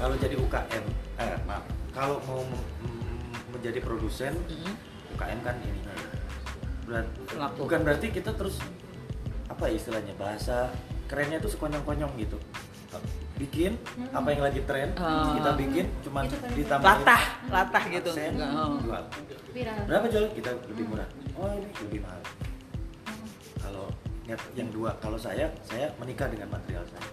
Kalau jadi UKM eh iya. maaf. Kalau mau menjadi produsen Hmm. UKM kan ini. Berat- bukan berarti kita terus apa istilahnya bahasa kerennya itu sekonyong-konyong gitu. Bikin mm-hmm. apa yang lagi tren Oh. kita bikin cuma kan ditambah latah latah gitu. aksen, jual oh. berapa jual kita lebih mm. murah. Oh ini lebih mahal. Mm. Kalau yang, yang dua kalau saya saya menikah dengan material saya.